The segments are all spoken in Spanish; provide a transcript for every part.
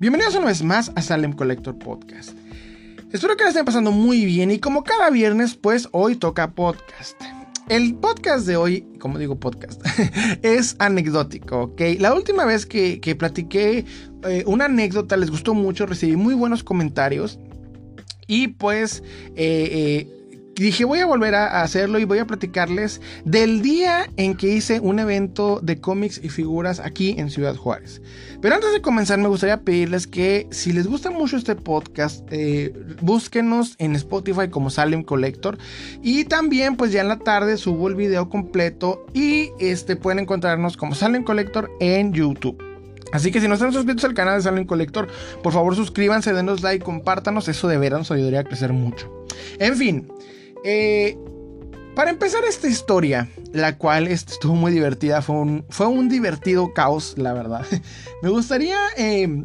Bienvenidos una vez más a Salem Collector Podcast. Espero que la estén pasando muy bien y como cada viernes, pues hoy toca podcast. El podcast de hoy, como digo podcast, es anecdótico, ¿ok? La última vez que, platiqué eh, una anécdota les gustó mucho, recibí muy buenos comentarios y pues eh, eh, dije, voy a volver a hacerlo y voy a platicarles del día en que hice un evento de cómics y figuras aquí en Ciudad Juárez. Pero antes de comenzar, me gustaría pedirles que si les gusta mucho este podcast, eh, búsquenos en Spotify como Salem Collector. Y también, pues ya en la tarde subo el video completo y este, pueden encontrarnos como Salem Collector en YouTube. Así que si no están suscritos al canal de Salem Collector, por favor suscríbanse, denos like, compártanos, eso de veras nos ayudaría a crecer mucho. En fin, eh, para empezar esta historia, la cual estuvo muy divertida, fue un, fue un divertido caos, la verdad. Me gustaría... Eh,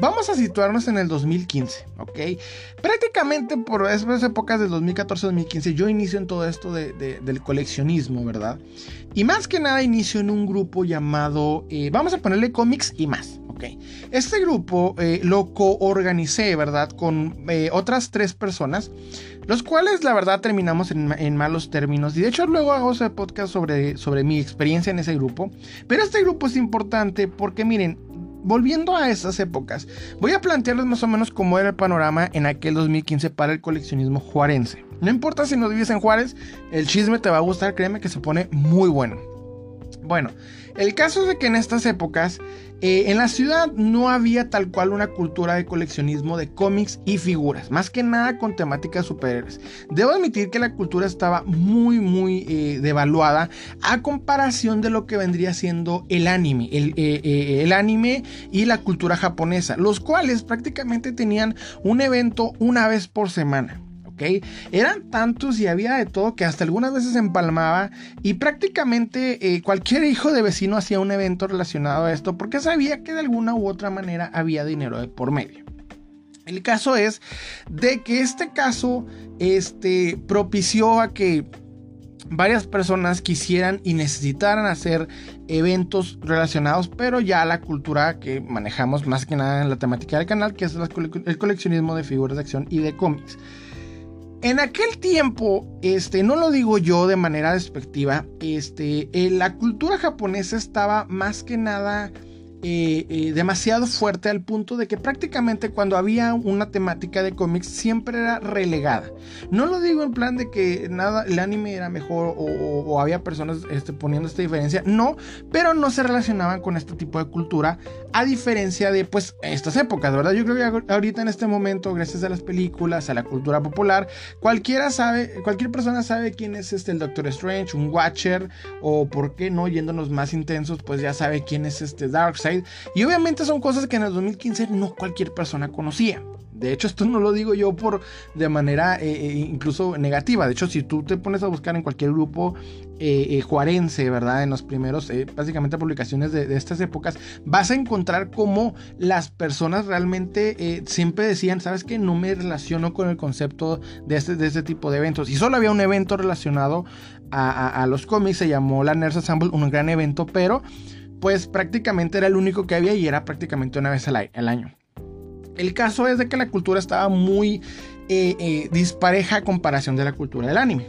vamos a situarnos en el 2015, ¿ok? Prácticamente por esas épocas del 2014-2015 yo inicio en todo esto del coleccionismo, ¿verdad? Y más que nada inicio en un grupo llamado, eh, vamos a ponerle cómics y más, ¿ok? Este grupo lo co-organicé, ¿verdad? Con otras tres personas los cuales la verdad terminamos en, malos términos. Y de hecho luego hago ese podcast sobre, sobre mi experiencia en ese grupo. Pero este grupo es importante porque miren, volviendo a esas épocas, voy a plantearles más o menos cómo era el panorama en aquel 2015 para el coleccionismo juarense. No importa si no vives en Juárez, el chisme te va a gustar, créeme que se pone muy bueno. Bueno, el caso es de que en estas épocas eh, en la ciudad no había tal cual una cultura de coleccionismo de cómics y figuras, más que nada con temáticas superhéroes. Debo admitir que la cultura estaba muy, muy eh, devaluada a comparación de lo que vendría siendo el anime, eh, el anime y la cultura japonesa, los cuales prácticamente tenían un evento una vez por semana. Eran tantos y había de todo que hasta algunas veces empalmaba y prácticamente eh, cualquier hijo de vecino hacía un evento relacionado a esto porque sabía que de alguna u otra manera había dinero de por medio. El caso es de que este caso este, propició a que varias personas quisieran y necesitaran hacer eventos relacionados, pero ya la cultura que manejamos más que nada en la temática del canal, que es el coleccionismo de figuras de acción y de cómics. En aquel tiempo, este, no lo digo yo de manera despectiva, este, eh, la cultura japonesa estaba más que nada demasiado fuerte al punto de que prácticamente cuando había una temática de cómics siempre era relegada. No lo digo en plan de que nada, el anime era mejor o, había personas este, poniendo esta diferencia, no, pero no se relacionaban con este tipo de cultura a diferencia de pues estas épocas, ¿verdad? Yo creo que ahorita en este momento, gracias a las películas, a la cultura popular, cualquiera sabe, cualquier persona sabe quién es este el Doctor Strange, un Watcher o por qué no yéndonos más intensos, pues ya sabe quién es este Darkseid y obviamente son cosas que en el 2015 no cualquier persona conocía. De hecho, esto no lo digo yo por de manera eh, eh, incluso negativa. De hecho, si tú te pones a buscar en cualquier grupo eh, juarense, ¿verdad? En los primeros, básicamente, publicaciones de, estas épocas, vas a encontrar cómo las personas realmente siempre decían, ¿sabes qué? No me relaciono con el concepto de este, de este tipo de eventos. Y solo había un evento relacionado a, los cómics, se llamó la Nurse Assemble, un gran evento, pero pues prácticamente era el único que había y era prácticamente una vez al, año. El caso es de que la cultura estaba muy eh, eh, dispareja a comparación de la cultura del anime.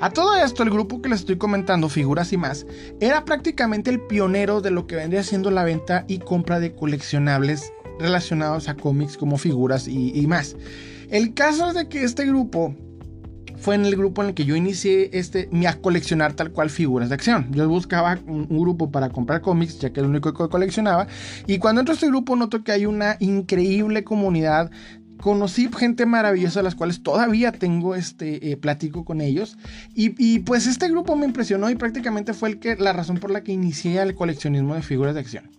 A todo esto, el grupo que les estoy comentando, Figuras y más, era prácticamente el pionero de lo que vendría siendo la venta y compra de coleccionables relacionados a cómics como figuras y, y más. El caso es de que este grupo fue en el grupo en el que yo inicié este, a coleccionar tal cual figuras de acción. Yo buscaba un, grupo para comprar cómics, ya que era el único que coleccionaba. Y cuando entro a este grupo noto que hay una increíble comunidad conocí gente maravillosa, las cuales todavía tengo este eh, platico con ellos. Y, y, pues este grupo me impresionó y prácticamente fue el que, la razón por la que inicié el coleccionismo de figuras de acción.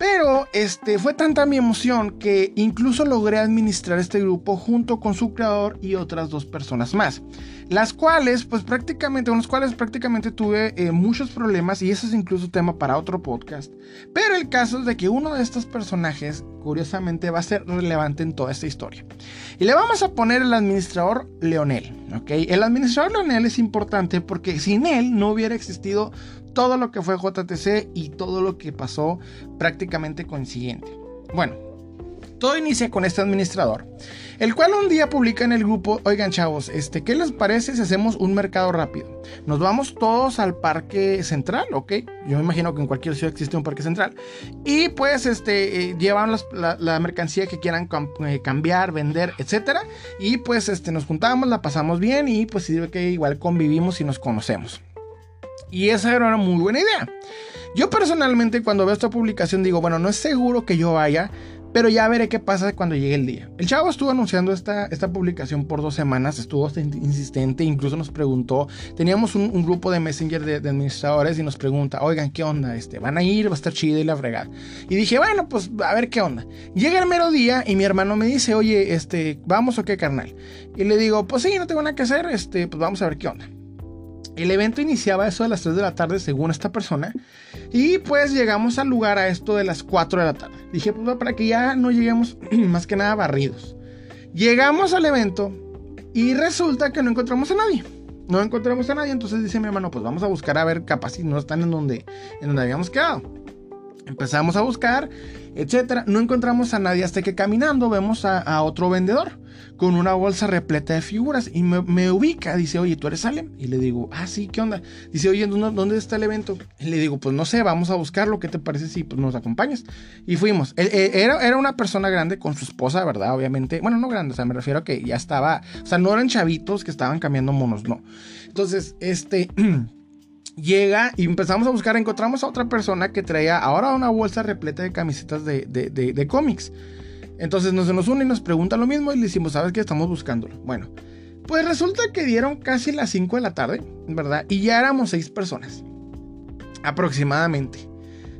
Pero este, fue tanta mi emoción que incluso logré administrar este grupo junto con su creador y otras dos personas más. Las cuales, pues prácticamente, con las cuales prácticamente tuve eh, muchos problemas y eso es incluso tema para otro podcast. Pero el caso es de que uno de estos personajes, curiosamente, va a ser relevante en toda esta historia. Y le vamos a poner el administrador Leonel. ¿ok? El administrador Leonel es importante porque sin él no hubiera existido todo lo que fue JTC y todo lo que pasó prácticamente coincidente. Bueno, todo inicia con este administrador, el cual un día publica en el grupo, oigan chavos, este, ¿qué les parece si hacemos un mercado rápido? Nos vamos todos al parque central, ¿ok? Yo me imagino que en cualquier ciudad existe un parque central. Y pues este, eh, llevan la, mercancía que quieran eh, cambiar, vender, etcétera. Y pues este, nos juntamos, la pasamos bien y pues sirve que igual convivimos y nos conocemos. Y esa era una muy buena idea. Yo personalmente cuando veo esta publicación digo, bueno, no es seguro que yo vaya, pero ya veré qué pasa cuando llegue el día. El chavo estuvo anunciando esta, esta publicación por dos semanas, estuvo insistente, incluso nos preguntó, teníamos un, grupo de Messenger de, administradores y nos pregunta, oigan, ¿qué onda? Este, ¿Van a ir? ¿Va a estar chido y la fregada? Y dije, bueno, pues a ver qué onda. Llega el mero día y mi hermano me dice, oye, este, ¿vamos o qué, carnal? Y le digo, pues sí, no tengo nada que hacer, este, pues vamos a ver qué onda. El evento iniciaba eso de las 3 de la tarde según esta persona y pues llegamos al lugar a esto de las 4 de la tarde. Dije, pues para que ya no lleguemos más que nada barridos. Llegamos al evento y resulta que no encontramos a nadie. No encontramos a nadie, entonces dice mi hermano, pues vamos a buscar a ver capaz si no están en donde, en donde habíamos quedado. Empezamos a buscar, etcétera. No encontramos a nadie hasta que caminando vemos a otro vendedor con una bolsa repleta de figuras y me, ubica, dice, oye, ¿tú eres Salem? Y le digo, ah, sí, ¿qué onda? Dice, oye, ¿dónde, está el evento? Y le digo, pues no sé, vamos a buscarlo, ¿qué te parece si pues, nos acompañas? Y fuimos. Era, era una persona grande con su esposa, ¿verdad? Obviamente, bueno, no grande, o sea, me refiero a que ya estaba, o sea, no eran chavitos que estaban cambiando monos, no. Entonces, este... llega y empezamos a buscar, encontramos a otra persona que traía ahora una bolsa repleta de camisetas de, de, de cómics. Entonces nos, nos une y nos pregunta lo mismo y le decimos, ¿sabes qué? Estamos buscándolo. Bueno, pues resulta que dieron casi las 5 de la tarde, ¿verdad? Y ya éramos 6 personas. Aproximadamente.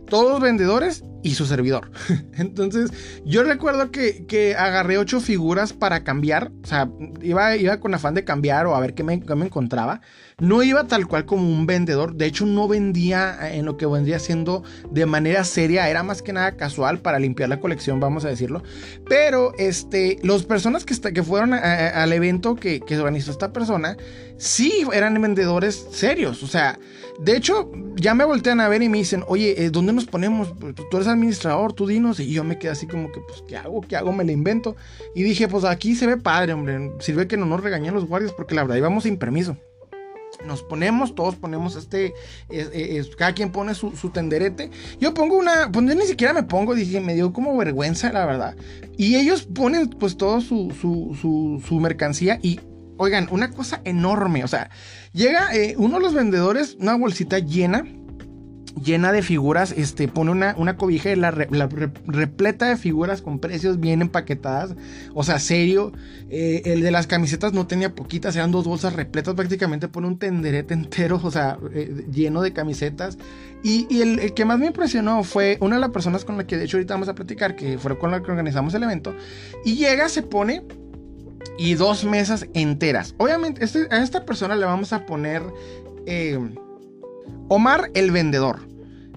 Todos vendedores y su servidor. Entonces, yo recuerdo que, que agarré 8 figuras para cambiar. O sea, iba, iba con afán de cambiar o a ver qué me, qué me encontraba. No iba tal cual como un vendedor. De hecho, no vendía eh, en lo que vendría siendo de manera seria. Era más que nada casual para limpiar la colección, vamos a decirlo. Pero este, las personas que, que fueron al evento que, que organizó esta persona, sí eran vendedores serios. O sea, de hecho, ya me voltean a ver y me dicen, oye, eh, ¿dónde nos ponemos? Pues, tú eres administrador, tú dinos. Y yo me quedé así como que, pues, ¿qué hago? ¿Qué hago? Me la invento. Y dije, pues aquí se ve padre, hombre. Sirve que no nos regañen los guardias porque la verdad íbamos sin permiso nos ponemos, todos ponemos este, cada quien pone su, tenderete. Yo pongo una, pues yo ni siquiera me pongo, dije, me dio como vergüenza, la verdad. Y ellos ponen pues todo su, su, su, mercancía y, oigan, una cosa enorme, o sea, llega eh, uno de los vendedores, una bolsita llena llena de figuras, este, pone una, una cobija y repleta de figuras con precios bien empaquetadas, o sea, serio, eh, el de las camisetas no tenía poquitas, eran dos bolsas repletas, prácticamente pone un tenderete entero, o sea, eh, lleno de camisetas, y, el, que más me impresionó fue una de las personas con la que de hecho ahorita vamos a platicar, que fue con la que organizamos el evento, y llega, se pone... Y dos mesas enteras. Obviamente, este, a esta persona le vamos a poner eh, Omar el vendedor.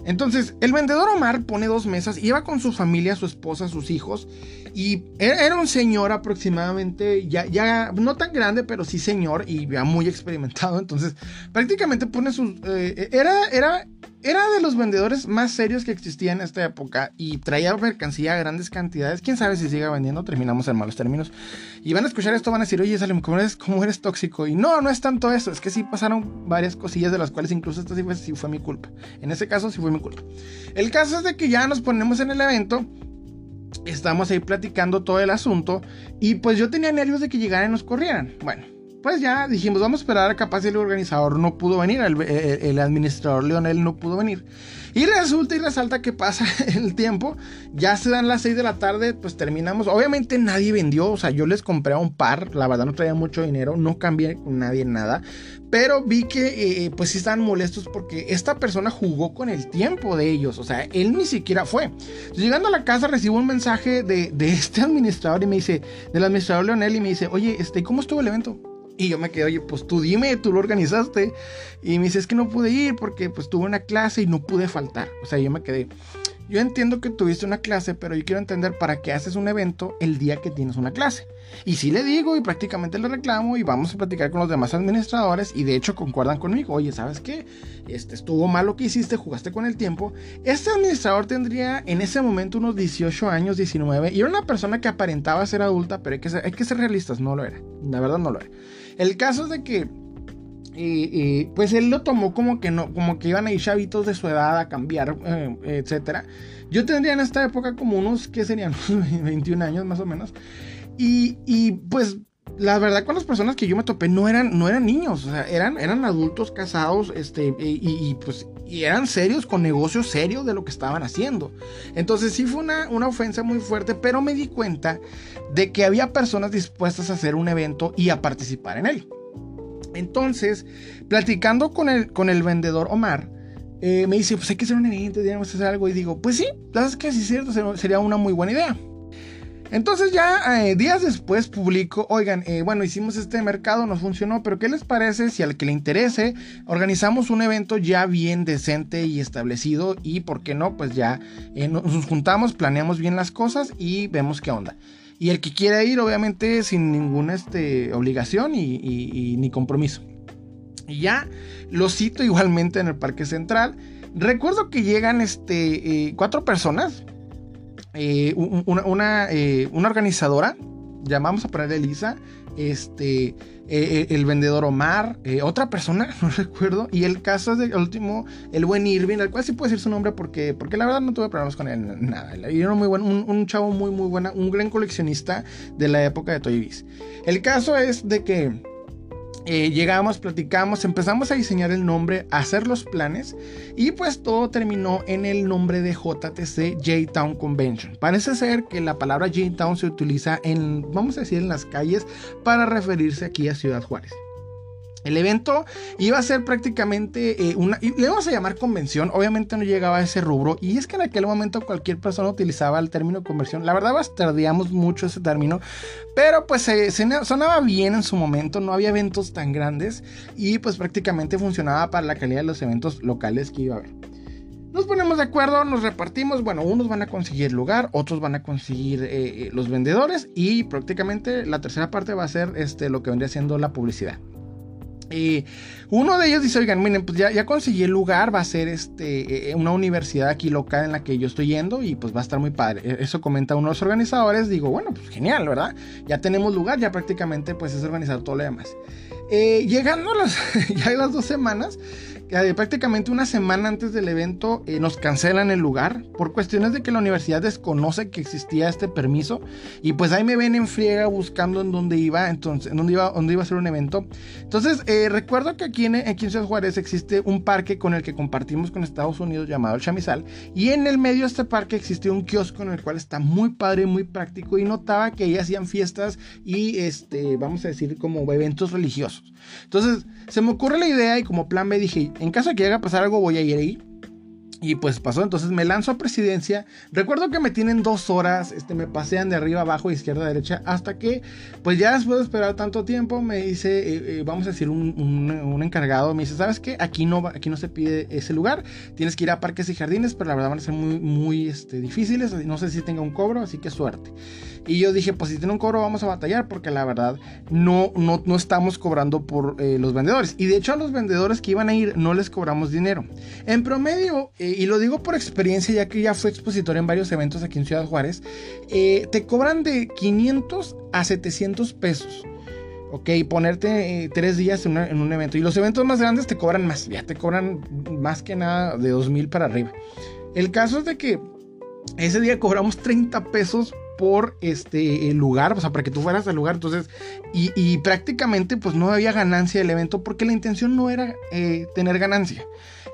Entonces, el vendedor Omar pone dos mesas, iba con su familia, su esposa, sus hijos, y era un señor aproximadamente, ya, ya no tan grande, pero sí señor, y ya muy experimentado. Entonces, prácticamente pone sus... Eh, era, era era de los vendedores más serios que existía en esta época y traía mercancía a grandes cantidades. Quién sabe si siga vendiendo, terminamos en malos términos. Y van a escuchar esto, van a decir, oye, Salem, ¿cómo eres, cómo eres tóxico? Y no, no es tanto eso, es que sí pasaron varias cosillas de las cuales incluso esta sí fue, sí fue mi culpa. En ese caso sí fue mi culpa. El caso es de que ya nos ponemos en el evento estamos ahí platicando todo el asunto y pues yo tenía nervios de que llegaran y nos corrieran. Bueno, pues ya dijimos, vamos a esperar capaz el organizador no pudo venir, el, administrador Leonel no pudo venir. Y resulta y resalta que pasa el tiempo, ya se dan las 6 de la tarde, pues terminamos. Obviamente nadie vendió, o sea, yo les compré a un par, la verdad no traía mucho dinero, no cambié con nadie nada. Pero vi que eh, pues sí estaban molestos porque esta persona jugó con el tiempo de ellos, o sea, él ni siquiera fue. Llegando a la casa recibo un mensaje de, de este administrador y me dice, del administrador Leonel y me dice, oye, este, ¿cómo estuvo el evento? Y yo me quedé, oye, pues tú dime, tú lo organizaste. Y me dice, es que no pude ir porque pues tuve una clase y no pude faltar. O sea, yo me quedé. yo entiendo que tuviste una clase, pero yo quiero entender para qué haces un evento el día que tienes una clase. Y sí le digo y prácticamente le reclamo y vamos a platicar con los demás administradores y de hecho concuerdan conmigo. Oye, ¿sabes qué? Este, estuvo mal lo que hiciste, jugaste con el tiempo. Este administrador tendría en ese momento unos 18 años, 19 y era una persona que aparentaba ser adulta, pero hay que ser, hay que ser realistas, no lo era. La verdad no lo era. El caso es de que pues él lo tomó como que no, como que iban a ir chavitos de su edad a cambiar, eh, etcétera. Yo tendría en esta época como unos, ¿qué serían? 21 años más o menos. Y, y, pues la verdad con las personas que yo me topé no eran, no eran niños, eran, eran adultos casados, este, y, pues y eran serios, con negocios serios de lo que estaban haciendo. Entonces sí fue una, una ofensa muy fuerte, pero me di cuenta de que había personas dispuestas a hacer un evento y a participar en él. Entonces, platicando con el, con el vendedor Omar, eh, me dice, pues hay que hacer un evento, deberíamos hacer algo. Y digo, pues sí, la verdad es que sí es cierto, sería una muy buena idea. Entonces ya eh, días después publico, oigan, eh, bueno, hicimos este mercado, nos funcionó, pero ¿qué les parece si al que le interese organizamos un evento ya bien decente y establecido y, ¿por qué no? Pues ya nos juntamos, planeamos bien las cosas y vemos qué onda. Y el que quiera ir, obviamente, sin ninguna este, obligación y, ni compromiso. Y ya lo cito igualmente en el Parque Central. Recuerdo que llegan este, eh, cuatro personas. Eh, una, eh, una, organizadora, llamamos a ponerle Elisa, este, eh, el vendedor Omar, otra persona, no recuerdo, y el caso es del último, el buen Irving, al cual sí puedo decir su nombre porque, porque la verdad no tuve problemas con él, nada, era muy bueno, un, chavo muy muy buena, un gran coleccionista de la época de Toy Biz. El caso es de que eh, llegamos, platicamos, empezamos a diseñar el nombre, a hacer los planes y pues todo terminó en el nombre de JTC J-Town Convention. Parece ser que la palabra J-Town se utiliza en, vamos a decir, en las calles para referirse aquí a Ciudad Juárez. El evento iba a ser prácticamente eh, una, le vamos a llamar convención, obviamente no llegaba a ese rubro, y es que en aquel momento cualquier persona utilizaba el término conversión, la verdad bastardeamos mucho ese término, pero pues sonaba bien en su momento, no había eventos tan grandes, y pues prácticamente funcionaba para la calidad de los eventos locales que iba a haber. Nos ponemos de acuerdo, nos repartimos. Bueno, unos van a conseguir lugar, otros van a conseguir eh, eh, los vendedores y prácticamente la tercera parte va a ser este, lo que vendría siendo la publicidad. Uno de ellos dice, oigan, miren, pues ya, conseguí el lugar, va a ser este, eh, una universidad aquí local en la que yo estoy yendo y pues va a estar muy padre. E, eso comenta uno de los organizadores, digo, bueno, pues genial, ¿verdad? Ya tenemos lugar, ya prácticamente pues es organizar todo lo demás. Eh, llegando las, ya las dos semanas, prácticamente una semana antes del evento eh, nos cancelan el lugar por cuestiones de que la universidad desconoce que existía este permiso y pues ahí me ven en friega buscando en dónde iba, entonces, en dónde iba, dónde iba a ser un evento. Entonces eh, recuerdo que aquí en, aquí en Juárez existe un parque con el que compartimos con Estados Unidos llamado el Chamizal y en el medio de este parque existe un kiosco en el cual está muy padre muy práctico y notaba que ahí hacían fiestas y este, vamos a decir como eventos religiosos. Entonces se me ocurre la idea y como plan B dije, en caso de que llegue a pasar algo voy a ir ahí. Y pues pasó, entonces me lanzo a presidencia. Recuerdo que me tienen dos horas, este, me pasean de arriba abajo, izquierda derecha, hasta que, pues ya después de esperar tanto tiempo, me dice, eh, eh, vamos a decir, un, un, encargado, me dice, ¿sabes qué? Aquí no, aquí no se pide ese lugar, tienes que ir a parques y jardines, pero la verdad van a ser muy, muy este, difíciles, no sé si tenga un cobro, así que suerte. Y yo dije, pues si tiene un cobro vamos a batallar porque la verdad no, no, no estamos cobrando por eh, los vendedores. Y de hecho a los vendedores que iban a ir no les cobramos dinero. En promedio, eh, y lo digo por experiencia ya que ya fue expositor en varios eventos aquí en Ciudad Juárez, eh, te cobran de 500 a 700 pesos. Ok, ponerte tres días en, un evento. Y los eventos más grandes te cobran más. Ya te cobran más que nada de 2000 para arriba. El caso es de que ese día cobramos 30 pesos por este lugar, o sea, para que tú fueras al lugar. Entonces, y, prácticamente pues no había ganancia del evento porque la intención no era eh, tener ganancia.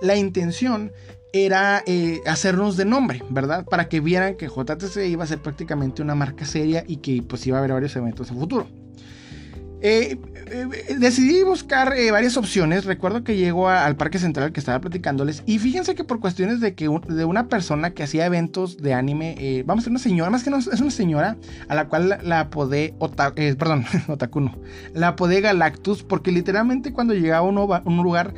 La intención era eh, hacernos de nombre, ¿verdad? Para que vieran que JTC iba a ser prácticamente una marca seria y que pues iba a haber varios eventos en futuro. Eh, eh, decidí buscar varias opciones. Recuerdo que llego al Parque Central que estaba platicándoles. Y fíjense que por cuestiones de que de una persona que hacía eventos de anime, vamos a ser una señora, más que no es una señora, a la cual la, la perdón, Otaku la apodé Galactus, porque literalmente cuando llegaba a un lugar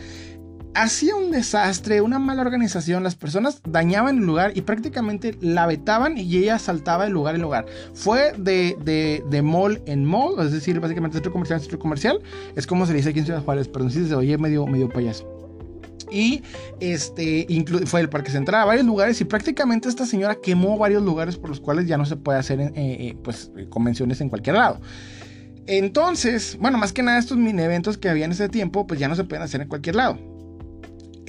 hacía un desastre, una mala organización, las personas dañaban el lugar y prácticamente la vetaban y ella saltaba de lugar en lugar. Fue de, de, de mall en mall, es decir, básicamente centro comercial en centro comercial, es como se dice aquí en Ciudad Juárez, pero si se oye medio, medio payaso. Y este fue el Parque Central a varios lugares y prácticamente esta señora quemó varios lugares por los cuales ya no se puede hacer eh, eh, pues, convenciones en cualquier lado. Entonces, bueno, más que nada estos mini eventos que había en ese tiempo, pues ya no se pueden hacer en cualquier lado.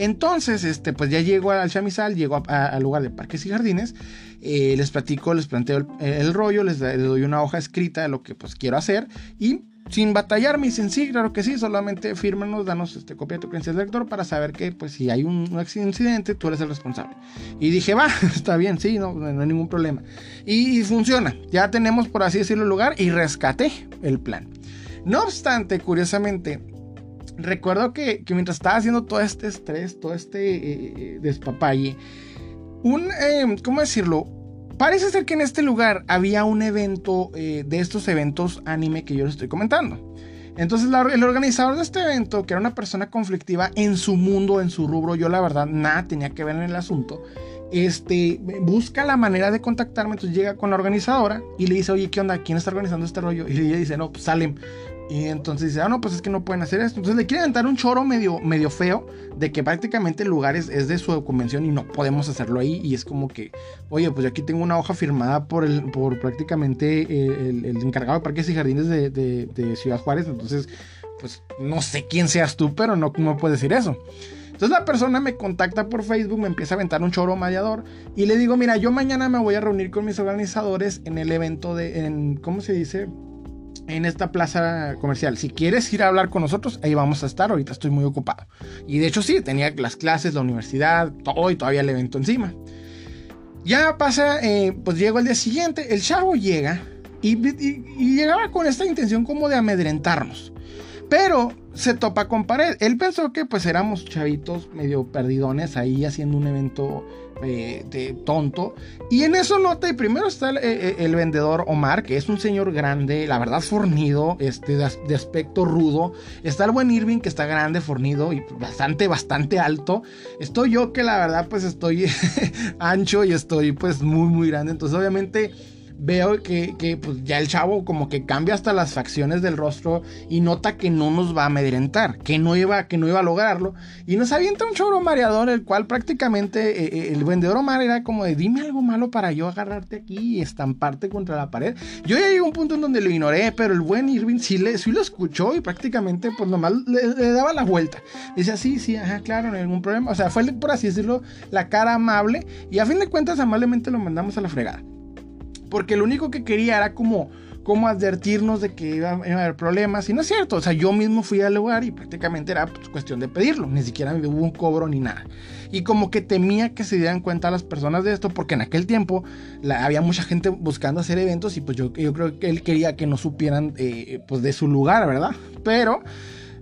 Entonces, este, pues ya llego al chamizal, llego al lugar de parques y jardines, eh, les platico, les planteo el, rollo, les, doy una hoja escrita de lo que pues quiero hacer y sin batallar me dicen sí, claro que sí, solamente fírmanos, danos este, copia de tu credencial de lector para saber que pues si hay un, incidente tú eres el responsable. Y dije, va, está bien, sí, no, no hay ningún problema. Y, funciona, ya tenemos por así decirlo el lugar y rescaté el plan. No obstante, curiosamente, recuerdo que, mientras estaba haciendo todo este estrés, todo este eh, eh, despapalle, un, eh, ¿cómo decirlo? Parece ser que en este lugar había un evento de estos eventos anime que yo les estoy comentando. Entonces el organizador de este evento, que era una persona conflictiva en su mundo, en su rubro, yo la verdad nada tenía que ver en el asunto, este, busca la manera de contactarme, entonces llega con la organizadora y le dice, oye, ¿qué onda? ¿Quién está organizando este rollo? Y ella dice, no, pues Salem. Y entonces dice, ah, no, pues es que no pueden hacer esto. Entonces le quieren dar un choro medio, medio feo de que prácticamente el lugar es, de su convención y no podemos hacerlo ahí. Y es como que, oye, pues yo aquí tengo una hoja firmada por, el, por prácticamente eh, el, encargado de parques y jardines de, Ciudad Juárez. Entonces, pues no sé quién seas tú, pero no, no puedes decir eso. Entonces la persona me contacta por Facebook, me empieza a aventar un choro mallador y le digo, mira, yo mañana me voy a reunir con mis organizadores en el evento de, en, ¿cómo se dice? En esta plaza comercial. Si quieres ir a hablar con nosotros, ahí vamos a estar. Ahorita estoy muy ocupado. Y de hecho sí, tenía las clases, la universidad, todo y todavía el evento encima. Ya pasa, eh, pues llego el día siguiente, el chavo llega y, y, llegaba con esta intención como de amedrentarnos. Pero se topa con pared. Él pensó que pues éramos chavitos medio perdidones ahí haciendo un evento eh, de tonto. Y en eso nota, y primero está el, eh, eh, vendedor Omar, que es un señor grande, la verdad fornido, este, de, aspecto rudo. Está el buen Irving, que está grande, fornido y bastante, bastante alto. Estoy yo que la verdad pues estoy ancho y estoy pues muy, muy grande. Entonces obviamente veo que, pues, ya el chavo como que cambia hasta las facciones del rostro y nota que no nos va a amedrentar, que no iba, que no iba a lograrlo. Y nos avienta un choro mareador, el cual prácticamente eh, eh, el vendedor Omar era como de dime algo malo para yo agarrarte aquí y estamparte contra la pared. Yo ya llegué a un punto en donde lo ignoré, pero el buen Irving sí, le, sí lo escuchó y prácticamente pues nomás le, le daba la vuelta. Dice, sí, sí, ajá, claro, no hay ningún problema. O sea, fue por así decirlo la cara amable y a fin de cuentas amablemente lo mandamos a la fregada porque lo único que quería era como, como advertirnos de que iba, a haber problemas. Y no es cierto, o sea, yo mismo fui al lugar y prácticamente era pues, cuestión de pedirlo, ni siquiera hubo un cobro ni nada. Y como que temía que se dieran cuenta las personas de esto, porque en aquel tiempo había mucha gente buscando hacer eventos y pues yo, yo creo que él quería que no supieran eh, pues de su lugar, ¿verdad? Pero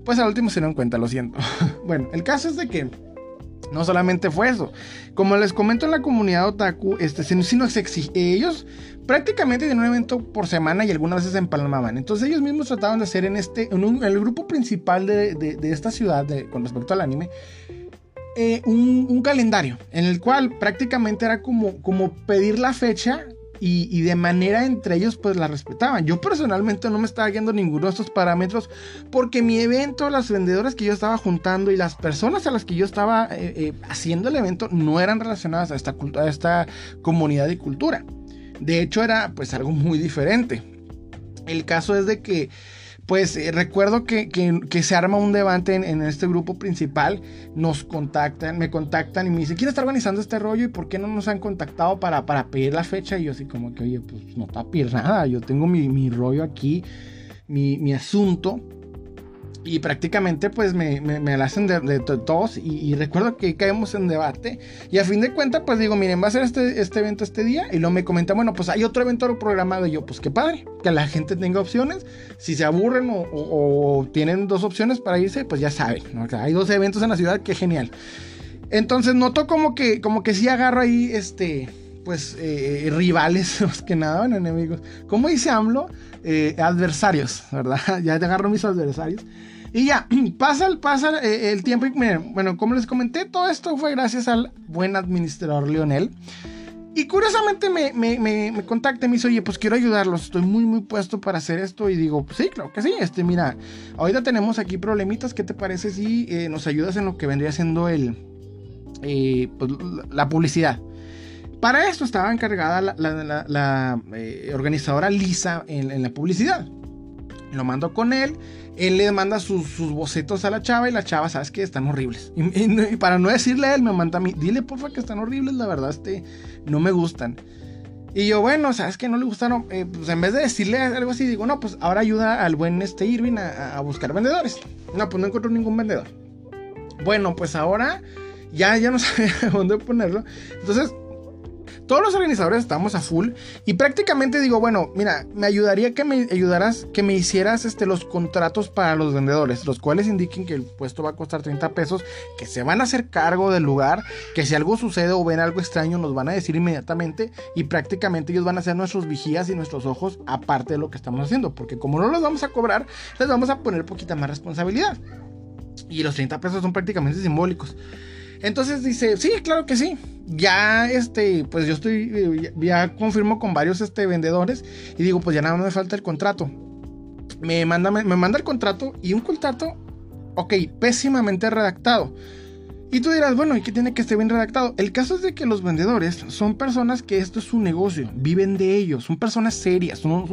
pues al último se dieron cuenta, lo siento. bueno, el caso es de que no solamente fue eso. Como les comento en la comunidad otaku, este, sino se ellos prácticamente tenían un evento por semana y algunas veces se empalmaban. Entonces ellos mismos trataban de hacer en este, en, el grupo principal de, esta ciudad con respecto al anime, eh, un, calendario en el cual prácticamente era como, como pedir la fecha y, de manera entre ellos pues la respetaban. Yo personalmente no me estaba guiando ninguno de estos parámetros porque mi evento, las vendedoras que yo estaba juntando y las personas a las que yo estaba eh, eh, haciendo el evento no eran relacionadas a esta, a esta comunidad y cultura. De hecho era pues algo muy diferente. El caso es de que pues eh, recuerdo que, se arma un debate en, este grupo principal, nos contactan, me contactan y me dicen, ¿quién está organizando este rollo y por qué no nos han contactado para, para pedir la fecha? Y yo así como que, oye, pues no te va a pedir nada, yo tengo mi, rollo aquí, mi, mi asunto y prácticamente pues me, me, la hacen de, todos y, recuerdo que caemos en debate y a fin de cuentas pues digo miren va a ser este, este evento este día y luego me comentan bueno pues hay otro evento programado y yo pues qué padre que la gente tenga opciones si se aburren o, tienen dos opciones para irse pues ya saben hay dos eventos en la ciudad que genial. Entonces noto como que como que sí agarro ahí este pues eh, rivales más que nada enemigos. Como dice AMLO eh, adversarios verdad ya agarro mis adversarios Y ya, pasa, pasa eh, el tiempo y miren, bueno, como les comenté, todo esto fue gracias al buen administrador Lionel. Y curiosamente me, me, me, contacta y me dice, oye, pues quiero ayudarlos, estoy muy, muy puesto para hacer esto. Y digo, pues sí, claro que sí, este, mira, ahorita tenemos aquí problemitas, ¿qué te parece si eh, nos ayudas en lo que vendría siendo el, eh, pues, la publicidad? Para esto estaba encargada la, organizadora Lisa en, la publicidad. Lo mando con él, él le manda sus, bocetos a la chava y la chava, ¿sabes que Están horribles. Y, para no decirle a él, me manda a mí, dile porfa que están horribles, la verdad, este, no me gustan. Y yo, bueno, ¿sabes que No le gustaron. Eh, pues en vez de decirle algo así, digo, no, pues ahora ayuda al buen este Irving a, buscar vendedores. No, pues no encuentro ningún vendedor. Bueno, pues ahora ya, ya no sabía dónde ponerlo. Entonces todos los organizadores estamos a full y prácticamente digo, bueno, mira, me ayudaría que me ayudaras, que me hicieras este, los contratos para los vendedores, los cuales indiquen que el puesto va a costar 30 pesos, que se van a hacer cargo del lugar, que si algo sucede o ven algo extraño nos van a decir inmediatamente y prácticamente ellos van a ser nuestros vigías y nuestros ojos aparte de lo que estamos haciendo, porque como no los vamos a cobrar, les vamos a poner poquita más responsabilidad. Y los 30 pesos son prácticamente simbólicos. Entonces dice, sí, claro que sí. Ya, este, pues yo estoy, eh, ya, confirmo con varios este, vendedores y digo, pues ya nada más me falta el contrato. Me manda, me manda el contrato y un contrato, ok, pésimamente redactado. Y tú dirás, bueno, ¿y qué tiene que estar bien redactado? El caso es de que los vendedores son personas que esto es su negocio, viven de ellos, son personas serias, no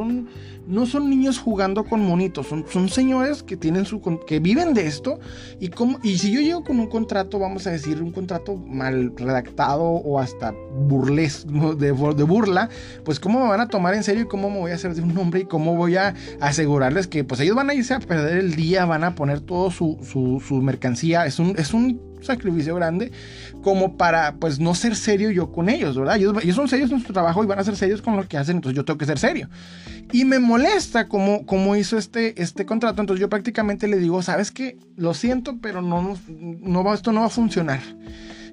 son, niños jugando con monitos, son, señores que, tienen su, que viven de esto. Y, como, y si yo llego con un contrato, vamos a decir, un contrato mal redactado o hasta burles, de, burla, pues cómo me van a tomar en serio y cómo me voy a hacer de un nombre y cómo voy a asegurarles que pues ellos van a irse a perder el día, van a poner todo su, su, su mercancía. Es un, es un sacrificio grande como para pues no ser serio yo con ellos, ¿verdad? Ellos, son serios en su trabajo y van a ser serios con lo que hacen, entonces yo tengo que ser serio. Y me molesta cómo, cómo hizo este, este contrato, entonces yo prácticamente le digo, sabes qué, lo siento, pero no, no, esto no va a funcionar.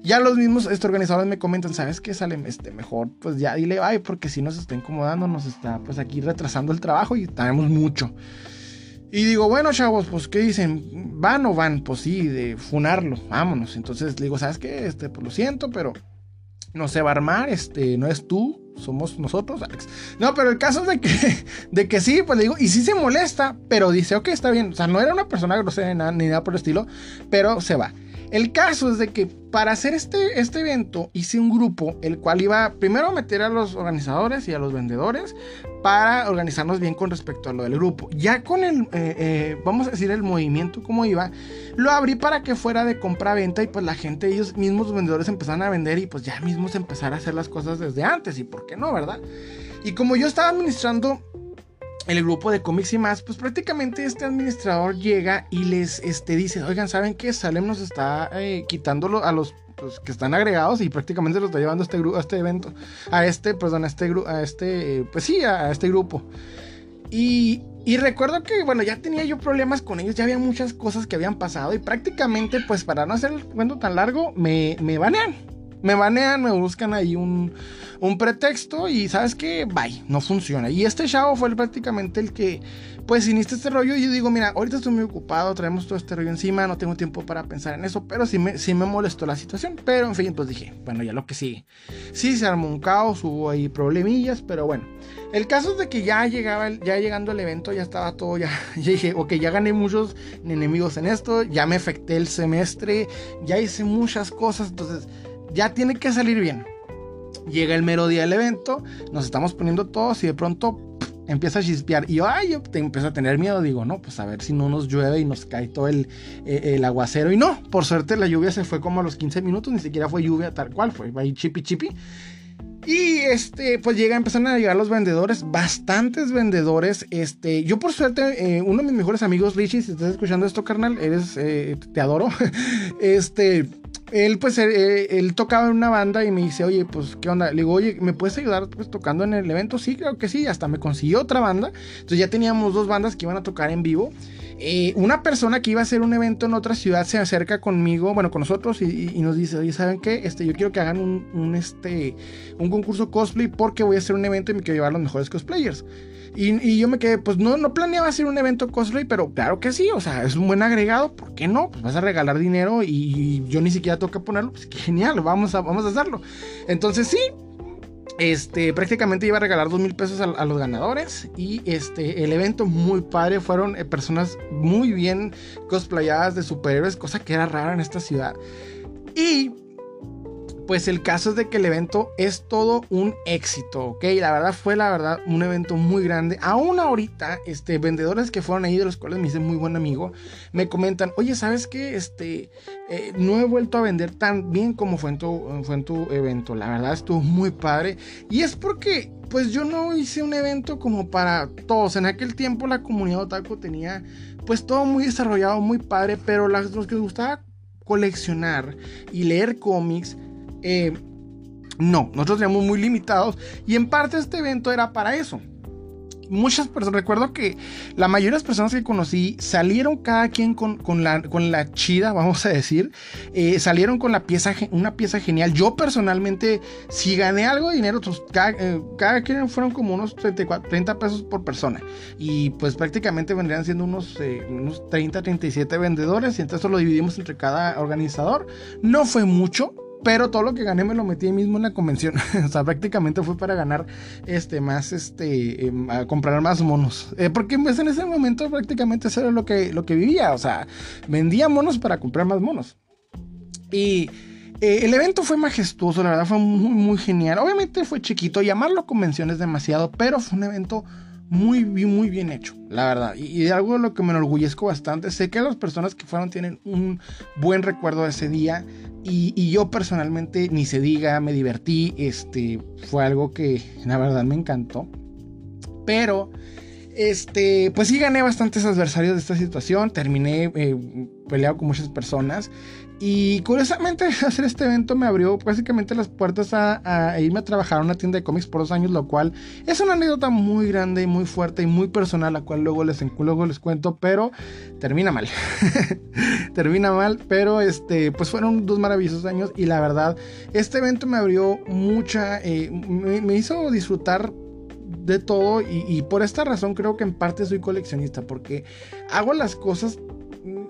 Ya los mismos este, organizadores me comentan, ¿sabes qué? Sale este, mejor, pues ya dile bye, porque si nos está incomodando, nos está pues aquí retrasando el trabajo y tenemos mucho. Y digo, bueno, chavos, pues, ¿qué dicen? ¿Van o van? Pues sí, de funarlo, vámonos. Entonces le digo, ¿sabes qué? Este, pues lo siento, pero no se va a armar, este, no es tú, somos nosotros, Alex. No, pero el caso es de que, de que sí, pues le digo, y sí se molesta, pero dice, ok, está bien. O sea, no era una persona grosera ni nada, ni nada por el estilo, pero se va. El caso es de que para hacer este, este evento hice un grupo, el cual iba primero a meter a los organizadores y a los vendedores para organizarnos bien con respecto a lo del grupo. Ya con el, eh, eh, vamos a decir, el movimiento como iba, lo abrí para que fuera de compra-venta y pues la gente, ellos mismos, vendedores empezaron a vender y pues ya mismos empezar a hacer las cosas desde antes y por qué no, ¿verdad? Y como yo estaba administrando el grupo de cómics y más, pues prácticamente este administrador llega y les este, dice, oigan, ¿saben qué? Salem nos está eh, quitándolo a los pues, que están agregados y prácticamente los está llevando a este, a este evento, a este, perdón, a este, a este, pues sí, a, este grupo. Y, y, recuerdo que, bueno, ya tenía yo problemas con ellos, ya había muchas cosas que habían pasado y prácticamente, pues para no hacer el cuento tan largo, me, me banean. Me banean, me buscan ahí un, un pretexto y sabes que, bye, no funciona. Y este chavo fue prácticamente el que, pues, inició este rollo y yo digo, mira, ahorita estoy muy ocupado, traemos todo este rollo encima, no tengo tiempo para pensar en eso, pero sí me, sí me molestó la situación. Pero, en fin, pues dije, bueno, ya lo que sigue. Sí, se armó un caos, hubo ahí problemillas, pero bueno. El caso es de que ya llegaba, ya llegando al evento, ya estaba todo, ya, ya dije, ok, ya gané muchos enemigos en esto, ya me afecté el semestre, ya hice muchas cosas, entonces ya tiene que salir bien. Llega el mero día del evento, nos estamos poniendo todos y de pronto empieza a chispear. Y yo, ay, yo te empiezo a tener miedo. Digo, no, pues a ver si no nos llueve y nos cae todo el, eh, el aguacero. Y no, por suerte la lluvia se fue como a los 15 minutos, ni siquiera fue lluvia tal cual, fue ahí chipi chipi. Y este, pues llega, empezaron a llegar los vendedores, bastantes vendedores. Este, yo por suerte, eh, uno de mis mejores amigos, Richie, si estás escuchando esto, carnal, eres, eh, te adoro. este, él pues eh, él, tocaba en una banda y me dice, oye, pues, ¿qué onda? Le digo, oye, ¿me puedes ayudar pues, tocando en el evento? Sí, creo que sí, hasta me consiguió otra banda. Entonces ya teníamos dos bandas que iban a tocar en vivo. Eh, una persona que iba a hacer un evento en otra ciudad se acerca conmigo, bueno, con nosotros y, nos dice, oye, ¿saben qué? Este, yo quiero que hagan un, un, este, un concurso cosplay porque voy a hacer un evento y me quiero llevar a los mejores cosplayers. Y, yo me quedé, pues no, no planeaba hacer un evento cosplay, pero claro que sí, o sea, es un buen agregado, ¿por qué no? Pues vas a regalar dinero y yo ni siquiera que ponerlo, pues genial, vamos a, vamos a hacerlo. Entonces sí, este, prácticamente iba a regalar dos mil pesos a, los ganadores. Y este, el evento muy padre. Fueron eh, personas muy bien cosplayadas de superhéroes, cosa que era rara en esta ciudad. Y pues el caso es de que el evento es todo un éxito, ¿ok? La verdad fue, la verdad, un evento muy grande. Aún ahorita, este, vendedores que fueron ahí, de los cuales me hice muy buen amigo, me comentan, oye, ¿sabes qué? Este, eh, no he vuelto a vender tan bien como fue en, tu, fue en tu evento. La verdad estuvo muy padre. Y es porque, pues yo no hice un evento como para todos. En aquel tiempo la comunidad otaku tenía, pues todo muy desarrollado, muy padre, pero los que les gustaba coleccionar y leer cómics, eh, no, nosotros teníamos muy limitados y en parte este evento era para eso. Muchas personas, recuerdo que la mayoría de personas que conocí salieron cada quien con, la, con la chida, vamos a decir, eh, salieron con la pieza, una pieza genial. Yo personalmente, si gané algo de dinero, pues eh, cada, quien fueron como unos 34, 30 pesos por persona. Y pues prácticamente vendrían siendo unos, unos 30, 37 vendedores y entonces lo dividimos entre cada organizador. No fue mucho, pero todo lo que gané me lo metí ahí mismo en la convención. o sea, prácticamente fue para ganar este más, este, em, comprar más monos. Eh, porque pues, en ese momento prácticamente eso era lo que, lo que vivía. O sea, vendía monos para comprar más monos. Y eh, el evento fue majestuoso, la verdad fue muy, muy genial. Obviamente fue chiquito, llamarlo convención es demasiado, pero fue un evento muy, muy bien hecho, la verdad. Y, de algo de lo que me enorgullezco bastante, sé que las personas que fueron tienen un buen recuerdo de ese día. Y, yo personalmente, ni se diga, me divertí. Este fue algo que la verdad me encantó. Pero, este, pues sí gané bastantes adversarios de esta situación. Terminé eh, peleado con muchas personas. Y curiosamente, hacer este evento me abrió básicamente las puertas a, irme a trabajar a una tienda de cómics por dos años, lo cual es una anécdota muy grande y muy fuerte y muy personal, la cual luego les, luego les cuento, pero termina mal. termina mal, pero este, pues fueron dos maravillosos años y la verdad, este evento me abrió mucha, eh, me, hizo disfrutar de todo y, y, por esta razón creo que en parte soy coleccionista porque hago las cosas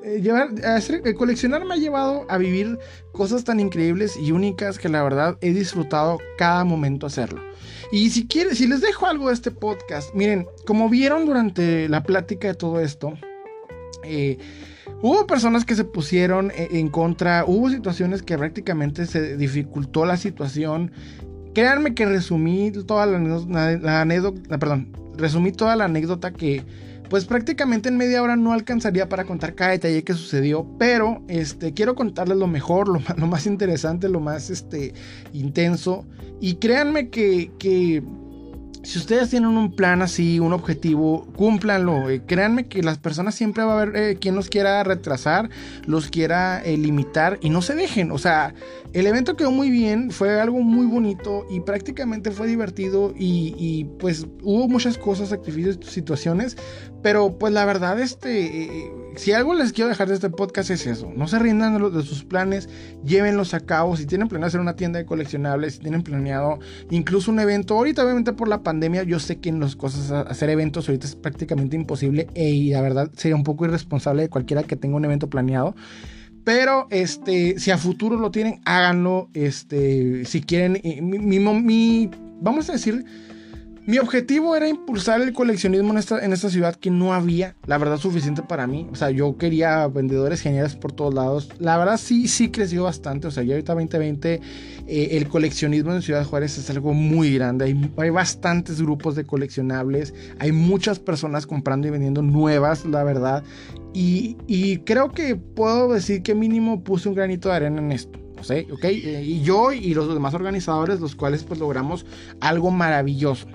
eh, llevar, eh, coleccionar me ha llevado a vivir cosas tan increíbles y únicas que la verdad he disfrutado cada momento hacerlo. Y si quieren, si les dejo algo de este podcast, miren, como vieron durante la plática de todo esto, eh, hubo personas que se pusieron en contra, hubo situaciones que prácticamente se dificultó la situación. Créanme que resumí toda la anécdota, perdón, resumí toda la anécdota que pues prácticamente en media hora no alcanzaría para contar cada detalle que sucedió, pero este, quiero contarles lo mejor, lo, más interesante, lo más este, intenso. Y créanme que, que si ustedes tienen un plan así, un objetivo, cúmplanlo. Eh, créanme que las personas siempre va a haber eh, quien los quiera retrasar, los quiera eh, limitar y no se dejen. O sea, el evento quedó muy bien, fue algo muy bonito y prácticamente fue divertido y, pues hubo muchas cosas, sacrificios, situaciones, pero pues la verdad, este, si algo les quiero dejar de este podcast es eso. No se rindan de, sus planes, llévenlos a cabo. Si tienen planeado hacer una tienda de coleccionables, si tienen planeado incluso un evento, ahorita obviamente por la pandemia, yo sé que en las cosas, hacer eventos ahorita es prácticamente imposible y la verdad sería un poco irresponsable de cualquiera que tenga un evento planeado. Pero este, si a futuro lo tienen, háganlo. Este, si quieren, eh, mi, vamos a decir, mi objetivo era impulsar el coleccionismo en esta, en esta ciudad que no había, la verdad, suficiente para mí. O sea, yo quería vendedores geniales por todos lados. La verdad, sí, sí creció bastante. O sea, ya ahorita 2020, eh, el coleccionismo en Ciudad Juárez es algo muy grande. Hay, hay bastantes grupos de coleccionables. Hay muchas personas comprando y vendiendo nuevas, la verdad. Y, creo que puedo decir que mínimo puse un granito de arena en esto. No sé, ¿ok? Eh, y yo y los demás organizadores, los cuales pues logramos algo maravilloso.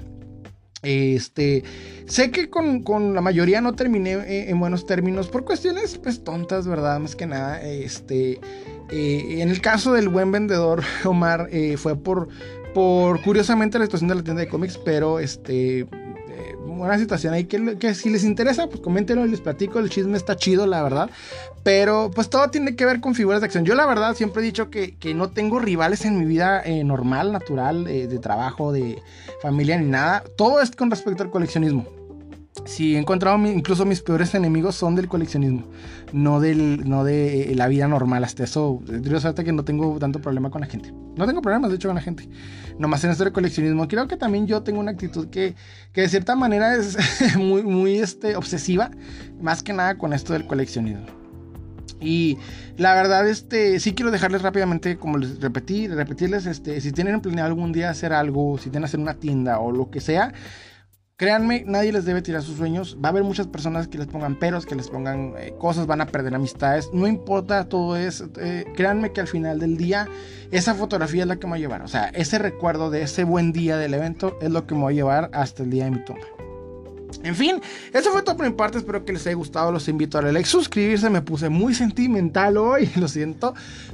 Este, sé que con, la mayoría no terminé eh, en buenos términos por cuestiones pues tontas, ¿verdad? Más que nada, este, eh, en el caso del buen vendedor Omar fue por, por curiosamente la situación de la tienda de cómics, pero este, una situación ahí que, si les interesa, pues coméntenlo y les platico. El chisme está chido, la verdad. Pero pues todo tiene que ver con figuras de acción. Yo la verdad siempre he dicho que, no tengo rivales en mi vida eh, normal, natural, eh, de trabajo, de familia ni nada. Todo es con respecto al coleccionismo. Sí, he encontrado incluso mis peores enemigos son del coleccionismo, no, del, no de la vida normal. Hasta eso, digo suerte que no tengo tanto problema con la gente. No tengo problemas, de hecho, con la gente. Nomás en esto del coleccionismo. Creo que también yo tengo una actitud que, que de cierta manera es muy, muy este, obsesiva, más que nada con esto del coleccionismo. Y la verdad, este, sí quiero dejarles rápidamente, como les repetí, repetirles, este, si tienen planeado algún día hacer algo, si tienen hacer una tienda o lo que sea, Créanme, nadie les debe tirar sus sueños. Va a haber muchas personas que les pongan peros, que les pongan eh, cosas, van a perder amistades. No importa todo eso. Eh, créanme que al final del día, esa fotografía es la que me va a llevar. O sea, ese recuerdo de ese buen día del evento es lo que me va a llevar hasta el día de mi tumba. En fin, eso fue todo por mi parte. Espero que les haya gustado. Los invito a darle like, suscribirse. Me puse muy sentimental hoy, lo siento.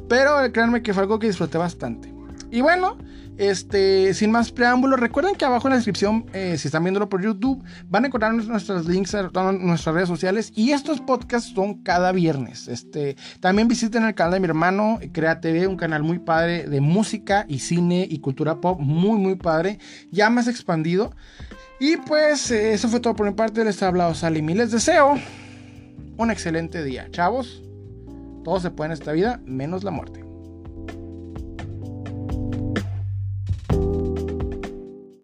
Pero créanme que fue algo que disfruté bastante. Y bueno, este, sin más preámbulos, recuerden que abajo en la descripción, eh, si están viéndolo por YouTube, van a encontrar nuestros links a nuestras redes sociales. Y estos podcasts son cada viernes. Este, también visiten el canal de mi hermano, Crea TV, un canal muy padre de música y cine y cultura pop, muy, muy padre, ya más expandido. Y pues, eh, eso fue todo por mi parte. Les ha hablado Sally y les deseo un excelente día. Chavos, todo se puede en esta vida, menos la muerte.